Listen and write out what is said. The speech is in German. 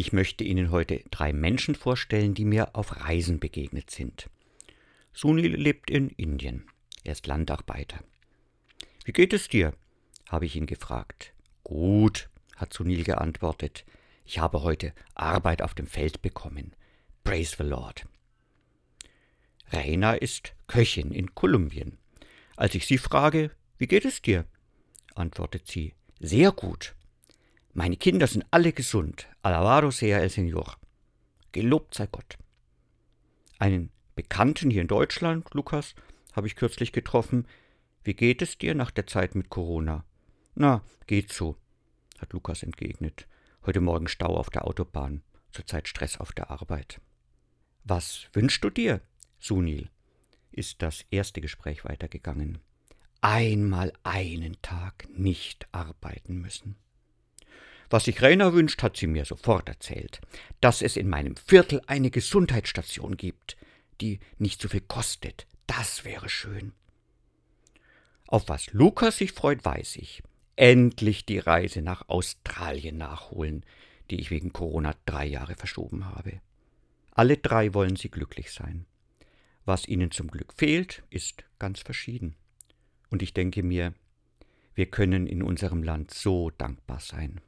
Ich möchte Ihnen heute drei Menschen vorstellen, die mir auf Reisen begegnet sind. Sunil lebt in Indien. Er ist Landarbeiter. Wie geht es dir? habe ich ihn gefragt. Gut, hat Sunil geantwortet. Ich habe heute Arbeit auf dem Feld bekommen. Praise the Lord. Raina ist Köchin in Kolumbien. Als ich sie frage, wie geht es dir? antwortet sie, sehr gut. Meine Kinder sind alle gesund. Alabado sea el Señor. Gelobt sei Gott. Einen Bekannten hier in Deutschland, Lukas, habe ich kürzlich getroffen. Wie geht es dir nach der Zeit mit Corona? Na, geht so, hat Lukas entgegnet. Heute Morgen Stau auf der Autobahn, zurzeit Stress auf der Arbeit. Was wünschst du dir, Sunil? ist das erste Gespräch weitergegangen. Einmal einen Tag nicht arbeiten müssen. Was sich Rainer wünscht, hat sie mir sofort erzählt. Dass es in meinem Viertel eine Gesundheitsstation gibt, die nicht so viel kostet. Das wäre schön. Auf was Lukas sich freut, weiß ich. Endlich die Reise nach Australien nachholen, die ich wegen Corona drei Jahre verschoben habe. Alle drei wollen sie glücklich sein. Was ihnen zum Glück fehlt, ist ganz verschieden. Und ich denke mir, wir können in unserem Land so dankbar sein.